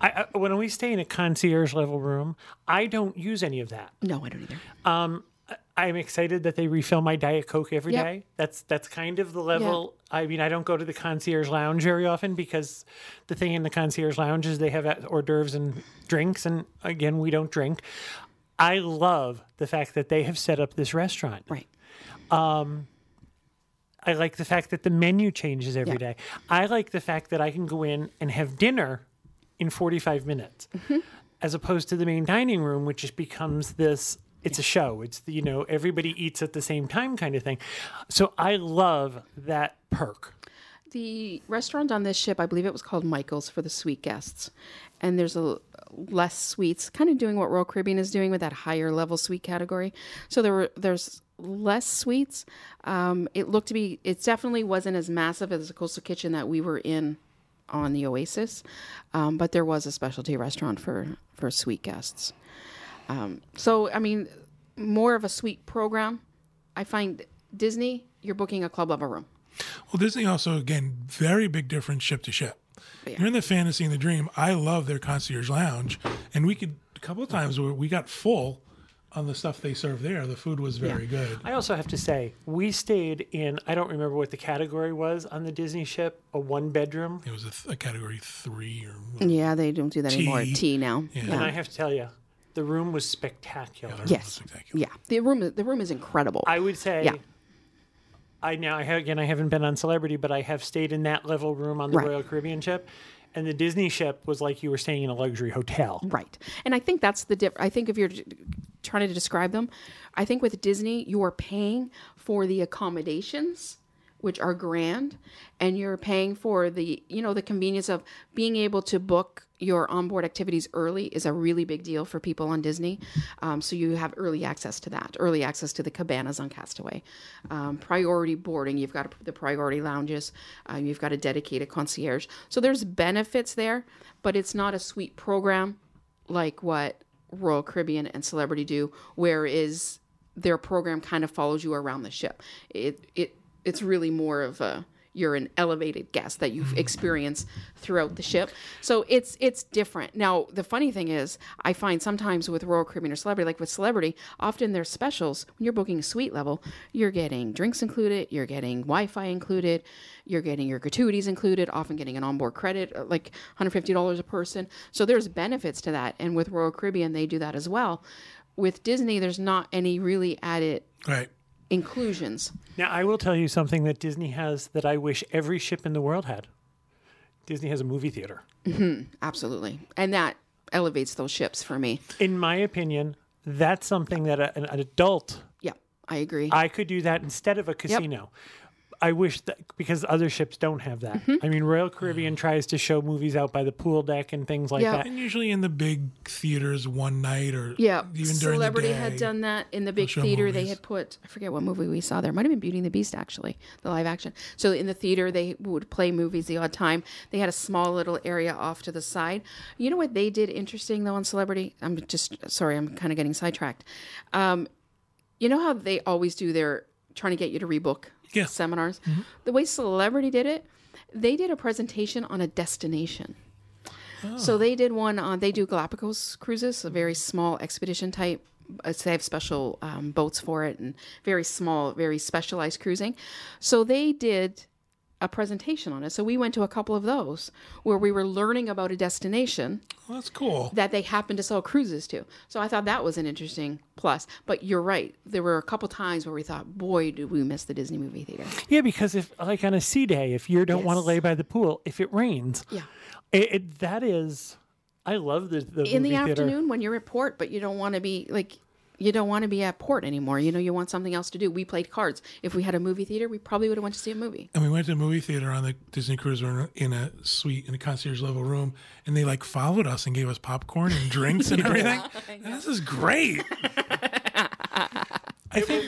I, I when we stay in a concierge level room, I don't use any of that. no i don't either Um, I'm excited that they refill my diet coke every day. Yep. That's that's kind of the level. I mean, I don't go to the concierge lounge very often because the thing in the concierge lounge is they have hors d'oeuvres and drinks, and again, we don't drink. I love the fact that they have set up this restaurant. right I like the fact that the menu changes every Yeah. day. I like the fact that I can go in and have dinner in 45 minutes Mm-hmm. as opposed to the main dining room, which just becomes this it's a show. It's the, you know, everybody eats at the same time kind of thing. So I love that perk. the restaurant on this ship i believe it was called michael's for the suite guests and there's a less suites kind of doing what royal caribbean is doing with that higher level suite category so there were there's less suites um, it looked to be it definitely wasn't as massive as the coastal kitchen that we were in on the oasis um, but there was a specialty restaurant for for suite guests um, so i mean more of a suite program i find disney you're booking a club level room Well, Disney also, again, very big difference ship to ship. You're in the fantasy and the dream. I love their concierge lounge, and we could a couple of times where we got full on the stuff they served there. The food was very good. I also have to say, we stayed in, I don't remember what the category was on the Disney ship, a one bedroom. It was a, th- a category three or Yeah, they don't do that anymore. Tea. Tea now. Yeah. And I have to tell you, the room was spectacular. Yes. spectacular. Yeah. The room the room is incredible. I would say. Yeah. I now I have, again I haven't been on Celebrity, but I have stayed in that level room on the Right. Royal Caribbean ship, and the Disney ship was like you were staying in a luxury hotel. right. And I think that's the diff I think if you're trying to describe them, I think with Disney you are paying for the accommodations which are grand and you're paying for the you know the convenience of being able to book your onboard activities early is a really big deal for people on disney. Um, so you have early access to that early access to the cabanas on castaway. Um, priority boarding you've got the priority lounges uh, you've got a dedicated concierge. So there's benefits there but it's not a suite program like what royal caribbean and celebrity do where is their program kind of follows you around the ship. It it it's really more of a you're an elevated guest that you've experienced throughout the ship. So it's it's different. Now the funny thing is, I find sometimes with Royal Caribbean or Celebrity, like with Celebrity, often there's specials. When you're booking a suite level, you're getting drinks included, you're getting Wi-Fi included, you're getting your gratuities included, often getting an onboard credit uh, like $150 a person. So there's benefits to that, and with Royal Caribbean they do that as well. With Disney, there's not any really added Right. Inclusions. Now I will tell you something that Disney has that I wish every ship in the world had. Disney has a movie theater. Mm-hmm. Absolutely. And that elevates those ships for me. In my opinion, that's something that a, an, an adult Yeah, I agree. I could do that instead of a casino. I wish that because other ships don't have that. Mm-hmm. I mean, Royal Caribbean tries to show movies out by the pool deck and things like Yeah. that. And usually in the big theaters one night or yeah, even during Celebrity the day. had done that in the big show theater. They had put I forget what movie we saw there. Might have been Beauty and the Beast actually, the live action. So in the theater they would play movies the odd time. They had a small little area off to the side. You know what they did interesting though on Celebrity? I'm just sorry, I'm kind of getting sidetracked. Um, you know how they always do their trying to get you to rebook Yeah. seminars. The way Celebrity did it, they did a presentation on a destination. So they did one on. They do Galapagos cruises, a very small expedition type. uh, So they have special um, boats for it and very small, very specialized cruising. So they did a presentation on it. So we went to a couple of those where we were learning about a destination Well, that's cool. that they happen to sell cruises to. So I thought that was an interesting plus. But you're right. There were a couple times where we thought, boy, did we miss the Disney movie theater. Yeah, because if like on a sea day, if you don't want to lay by the pool, if it rains, Yeah. it, it, that is. I love the, the In the theater. afternoon when you're at port, but you don't want to be like you don't want to be at port anymore. You know, you want something else to do. We played cards. If we had a movie theater, we probably would have went to see a movie. And we went to a movie theater on the Disney cruise. We were in a suite in a concierge level room, and they like followed us and gave us popcorn and drinks and everything. And this is great. I think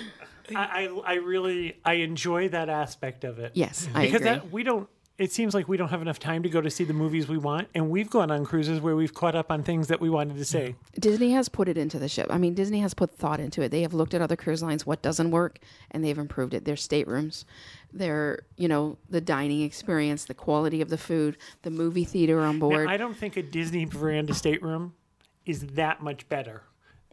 I, I I really I enjoy that aspect of it. Yes, I because agree. that we don't. It seems like we don't have enough time to go to see the movies we want, and we've gone on cruises where we've caught up on things that we wanted to see. Disney has put it into the ship. I mean, Disney has put thought into it. They have looked at other cruise lines, what doesn't work, and they've improved it. Their staterooms, their, you know, the dining experience, the quality of the food, the movie theater on Now, board. I don't think a Disney veranda stateroom is that much better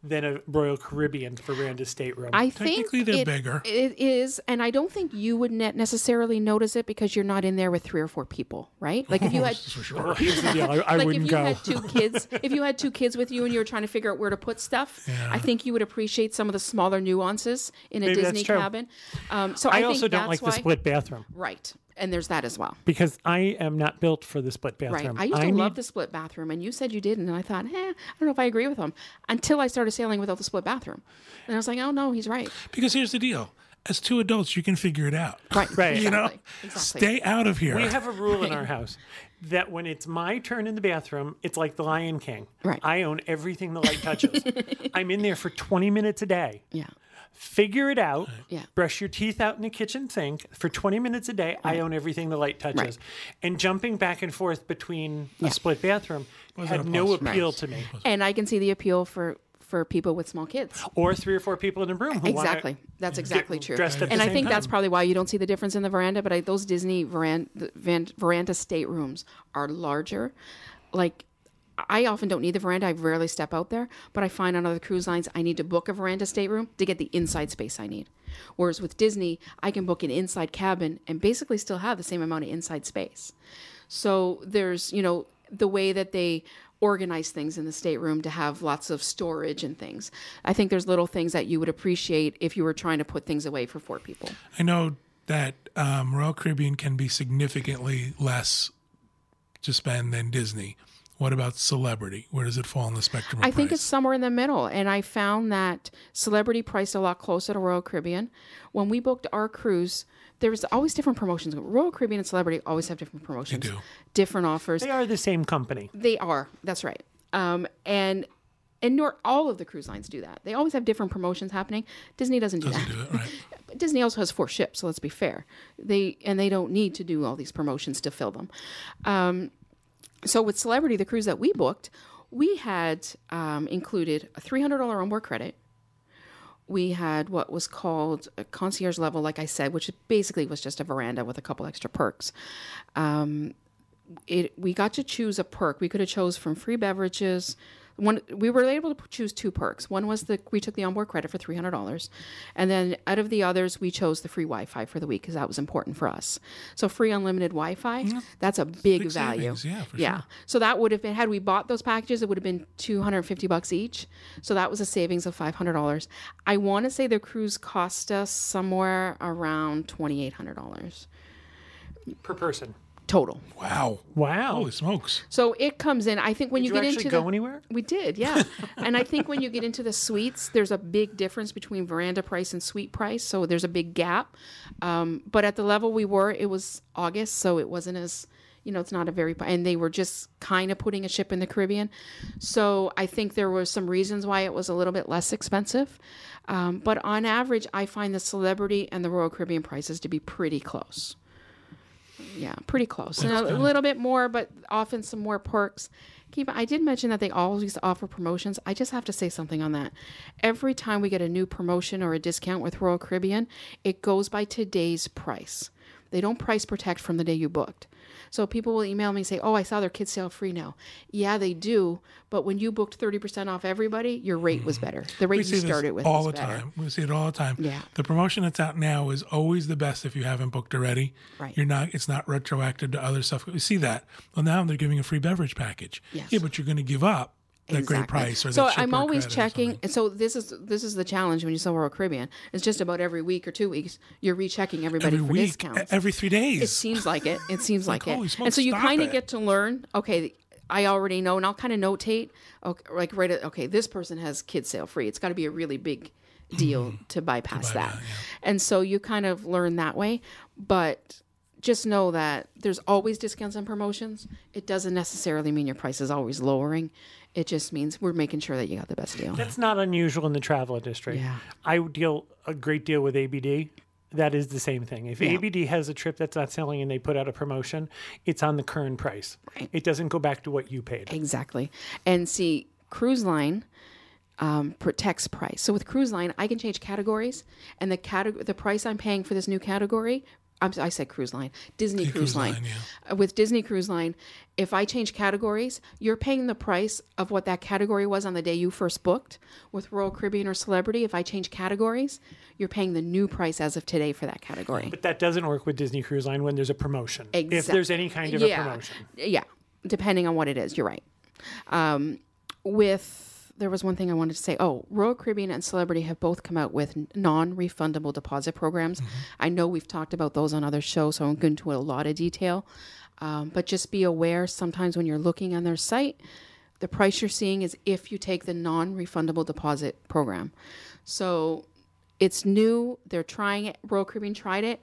than a Royal Caribbean for veranda stateroom. I think they're it- bigger. It is, and I don't think you would ne- necessarily notice it because you're not in there with three or four people, right? Like if you had, for sure. Here's. I, I like if wouldn't you go. had two kids, if you had two kids with you and you were trying to figure out where to put stuff, I think you would appreciate some of the smaller nuances in a Maybe Disney cabin. Um, so I, I think also don't that's like why, the split bathroom Right, and there's that as well. because I am not built for the split bathroom. Right. I used to need- love the split bathroom, and you said you didn't, and I thought, eh, I don't know if I agree with him. Until I started sailing without the split bathroom, and I was like, oh no, he's right. Because here's the deal: as two adults, you can figure it out. Right. Right. You know, Exactly. Exactly. stay out of here. We have a rule in our house that when it's my turn in the bathroom, it's like the Lion King. Right. I own everything the light touches. I'm in there for 20 minutes a day. Yeah. Figure it out. Yeah. Brush your teeth out in the kitchen sink for 20 minutes a day. I own everything the light touches. And jumping back and forth between a split bathroom Wasn't had no plus. appeal to me. And I can see the appeal for for people with small kids. Or three or four people in a room who wanna Exactly. That's exactly true. dressed at the and I same think that's probably why you don't see the difference in the veranda. But I, those Disney veranda, veranda staterooms are larger. Like, I often don't need the veranda. I rarely step out there. But I find on other cruise lines, I need to book a veranda stateroom to get the inside space I need. Whereas with Disney, I can book an inside cabin and basically still have the same amount of inside space. So there's, you know, the way that they organize things in the stateroom to have lots of storage and things. I think there's little things that you would appreciate if you were trying to put things away for four people. I know that um, Royal Caribbean can be significantly less to spend than Disney. What about celebrity? Where does it fall on the spectrum? Of I think price? it's somewhere in the middle. And I found that Celebrity priced a lot closer to Royal Caribbean. When we booked our cruise, there was always different promotions. Royal Caribbean and Celebrity always have different promotions, do. different offers. They are the same company. They are. That's right. Um, and and nor all of the cruise lines do that. They always have different promotions happening. Disney doesn't do that. do it right. But Disney also has four ships, so let's be fair. They and they don't need to do all these promotions to fill them. Um, so with Celebrity, the cruise that we booked, we had um, included a three hundred dollar onboard credit. We had what was called a concierge level, like I said, which basically was just a veranda with a couple extra perks. Um, it we got to choose a perk. We could have chose from free beverages. One we were able to choose two perks. One was the we took the onboard credit for three hundred dollars, and then out of the others we chose the free Wi-Fi for the week because that was important for us. So free unlimited Wi-Fi, that's a big, big value. savings, yeah, for yeah. sure. So that would have been had we bought those packages, it would have been two hundred and fifty bucks each. So that was a savings of five hundred dollars. I want to say the cruise cost us somewhere around twenty eight hundred dollars Per person. Total. Wow. Wow. Holy smokes. So it comes in. I think when Did you you get into go the, anywhere? we did, yeah. and I think when you get into the suites, there's a big difference between veranda price and suite price. So there's a big gap. Um, but at the level we were, it was August, so it wasn't as you know, it's not a very and they were just kind of putting a ship in the Caribbean. So I think there were some reasons why it was a little bit less expensive. Um, but on average, I find the Celebrity and the Royal Caribbean prices to be pretty close. Yeah, pretty close. And a little bit more, but often some more perks. Keep. I did mention that they always offer promotions. I just have to say something on that. Every time we get a new promotion or a discount with Royal Caribbean, it goes by today's price. They don't price protect from the day you booked. So people will email me and say, "Oh, I saw their kids sale free now." Yeah, they do, but when you booked 30% off everybody, your rate was better. The rate you started with all the better. time. We see it all the time. Yeah. The promotion that's out now is always the best if you haven't booked already. Right. You're not. It's not retroactive to other stuff. We see that. Well, now they're giving a free beverage package. Yes. Yeah, but you're going to give up that great price or so I'm always checking. And so this is this is the challenge when you sell Royal Caribbean. It's just about every week or two weeks you're rechecking everybody every for week, discounts. every three days. It seems like it. It seems like, holy it. smokes, and so you kind of get to learn. Okay, I already know, and I'll kind of notate. Okay, like right. Okay, this person has kids sale free. It's got to be a really big deal mm-hmm. to bypass buy that. that, yeah. And so you kind of learn that way. But just know that there's always discounts and promotions. It doesn't necessarily mean your price is always lowering. It just means we're making sure that you got the best deal. That's not unusual in the travel industry. Yeah. I deal a great deal with ABD. That is the same thing. If Yeah. ABD has a trip that's not selling and they put out a promotion, it's on the current price. Right. It doesn't go back to what you paid. Exactly. And see, cruise line um, protects price. So with cruise line, I can change categories, and the category, the price I'm paying for this new category. I'm, I said cruise line, Disney Cruise, Cruise Line. Line, Uh, With Disney Cruise Line, if I change categories, you're paying the price of what that category was on the day you first booked. With Royal Caribbean or Celebrity, if I change categories, you're paying the new price as of today for that category. But that doesn't work with Disney Cruise Line when there's a promotion. If there's any kind of yeah. a promotion. Yeah, depending on what it is. You're right. Um, with there was one thing I wanted to say. Oh, Royal Caribbean and Celebrity have both come out with non-refundable deposit programs. I know we've talked about those on other shows, so I'm going go into a lot of detail. Um, but just be aware. Sometimes when you're looking on their site, the price you're seeing is if you take the non-refundable deposit program. So it's new. They're trying it. Royal Caribbean tried it.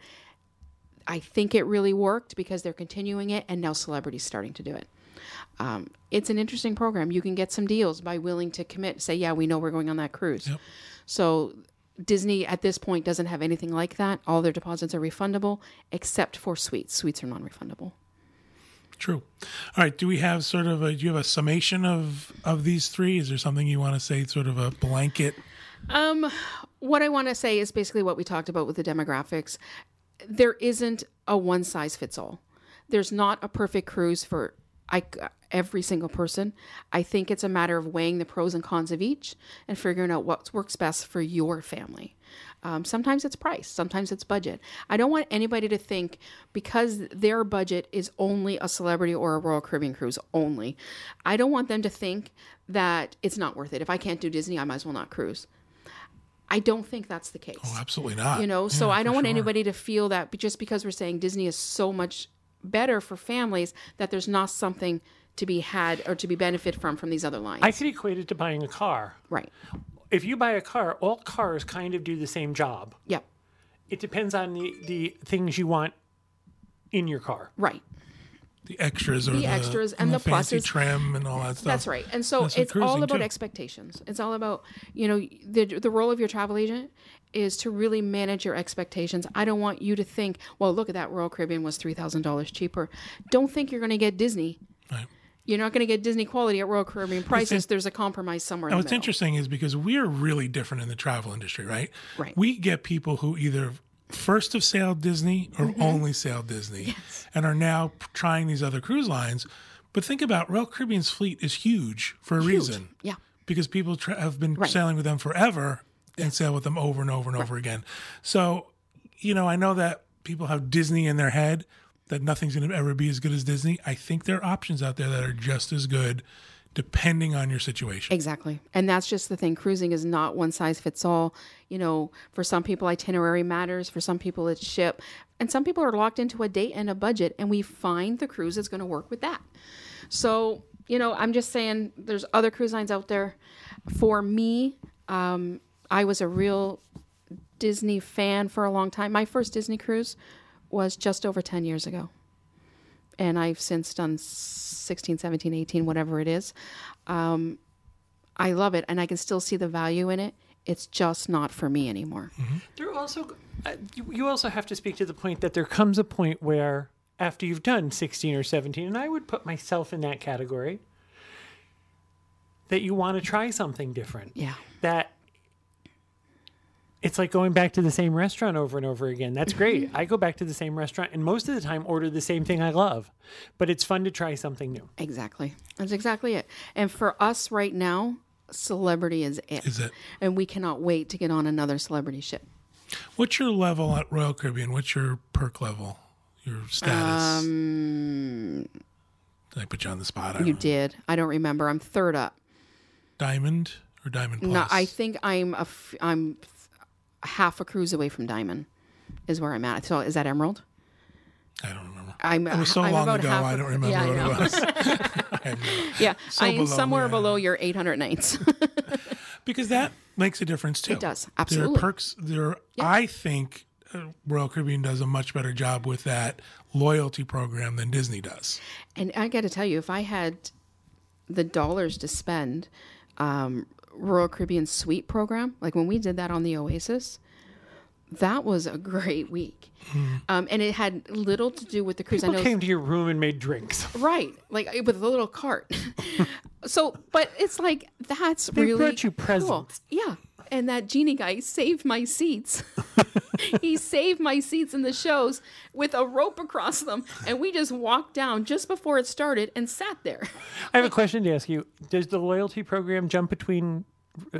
I think it really worked because they're continuing it, and now celebrities starting to do it. Um, it's an interesting program. You can get some deals by willing to commit. Say, yeah, we know we're going on that cruise. So Disney at this point doesn't have anything like that. All their deposits are refundable, except for suites. Suites are non-refundable. True. All right. Do we have sort of a? Do you have a summation of of these three? Is there something you want to say? Sort of a blanket. Um, what I want to say is basically what we talked about with the demographics. There isn't a one size fits all. There's not a perfect cruise for I, every single person. I think it's a matter of weighing the pros and cons of each and figuring out what works best for your family. Um, sometimes it's price, sometimes it's budget. I don't want anybody to think because their budget is only a celebrity or a Royal Caribbean cruise only. I don't want them to think that it's not worth it. If I can't do Disney, I might as well not cruise. I don't think that's the case. Oh, absolutely not. You know, so I don't want sure. anybody to feel that just because we're saying Disney is so much better for families that there's not something to be had or to be benefit from from these other lines. I could equate it to buying a car. right. If you buy a car, all cars kind of do the same job. Yep. It depends on the, the things you want in your car. Right. The extras or the, extras and the fancy pluses. trim and all that stuff. That's right. And so it's all about too. expectations. It's all about, you know, the the role of your travel agent is to really manage your expectations. I don't want you to think, well, look at that Royal Caribbean was $3,000 cheaper. Don't think you're going to get Disney. Right. You're not going to get Disney quality at Royal Caribbean prices. There's a compromise somewhere in Now, the what's middle. interesting is because we're really different in the travel industry, right? Right. We get people who either first have sailed Disney or Mm-hmm. only sailed Disney and are now trying these other cruise lines. But think about Royal Caribbean's fleet is huge for a reason. Yeah. because people tra- have been Right. sailing with them forever and sail with them over and over and over again. So, you know, I know that people have Disney in their head that nothing's going to ever be as good as Disney. I think there are options out there that are just as good depending on your situation. Exactly. And that's just the thing. Cruising is not one size fits all. You know, for some people, itinerary matters. For some people, it's ship. And some people are locked into a date and a budget, and we find the cruise that's going to work with that. So, you know, I'm just saying there's other cruise lines out there. For me, um, I was a real Disney fan for a long time. My first Disney cruise was just over 10 years ago. And I've since done 16, 17, 18, whatever it is. Um, I love it, and I can still see the value in it. It's just not for me anymore. There also, uh, you, you also have to speak to the point that there comes a point where after you've done 16 or 17, and I would put myself in that category, that you want to try something different. Yeah. That it's like going back to the same restaurant over and over again. That's great. I go back to the same restaurant and most of the time order the same thing I love. But it's fun to try something new. Exactly. That's exactly it. And for us right now, celebrity is it. Is it? And we cannot wait to get on another celebrity ship. What's your level at Royal Caribbean? What's your perk level? Your status? Um, Did I put you on the spot? I you don't know. did. I don't remember. I'm third up. Diamond or Diamond Plus? No, I think I'm a f- I'm half a cruise away from diamond. Is where I'm at. So is that emerald? I don't remember. I'm. It was so I'm long ago, half I a- don't remember yeah, I what it was. I Yeah, So I'm below somewhere me, below your 800 nights. because that makes a difference too. It does, There absolutely. are perks. There, I think uh, Royal Caribbean does a much better job with that loyalty program than Disney does. And I got to tell you, if I had the dollars to spend, um, Royal Caribbean Suite program, like when we did that on the Oasis, that was a great week. Um, and it had little to do with the cruise. I People know, came to your room and made drinks. right? Like with a little cart. so, but it's like that's They really brought you cool. presents. Yeah, and that genie guy saved my seats. he saved my seats in the shows with a rope across them, and we just walked down just before it started and sat there. I have a question to ask you. Does the loyalty program jump between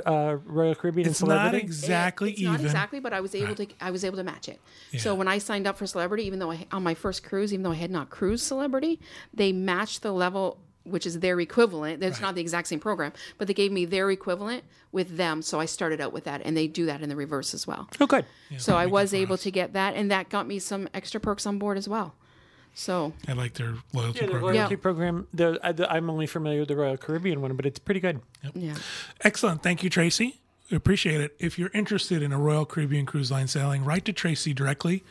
uh, Royal Caribbean It's and not Celebrity? exactly it's even. not exactly, but I was able to. I was able to match it. So when I signed up for Celebrity, even though I, on my first cruise, even though I had not cruised Celebrity, they matched the level, which is their equivalent. It's not the exact same program, but they gave me their equivalent with them. So I started out with that, and they do that in the reverse as well. oh, good. so I was able to get that, and that got me some extra perks on board as well. So I like their loyalty Yeah, the program. loyalty program. The, I, the I'm only familiar with the Royal Caribbean one, but it's pretty good. yeah, Excellent. Thank you, Tracey. We appreciate it. If you're interested in a Royal Caribbean Cruise Line sailing, write to Tracey directly,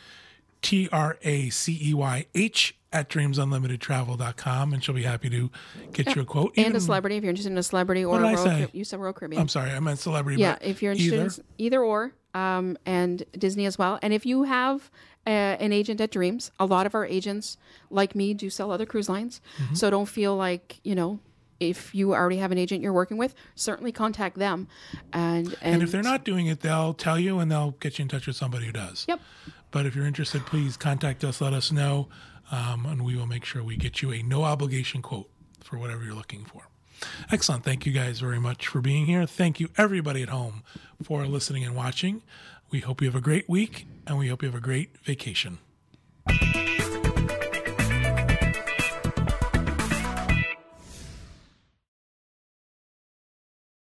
T R A C E Y H at dreamsunlimitedtravel.com, and she'll be happy to get you a quote. and Even- a celebrity if you're interested in a celebrity or a Royal, you said Royal Caribbean. I'm sorry, I meant celebrity. Yeah, if you're interested either. in either or, um, and Disney as well. And if you have uh, an agent at Dreams, a lot of our agents, like me, do sell other cruise lines. Mm-hmm. So don't feel like you know. If you already have an agent you're working with, certainly contact them. And and, And if they're not doing it, they'll tell you and they'll get you in touch with somebody who does. Yep. But if you're interested, please contact us, let us know, um, and we will make sure we get you a no obligation quote for whatever you're looking for. Excellent. Thank you guys very much for being here. Thank you, everybody at home, for listening and watching. We hope you have a great week and we hope you have a great vacation.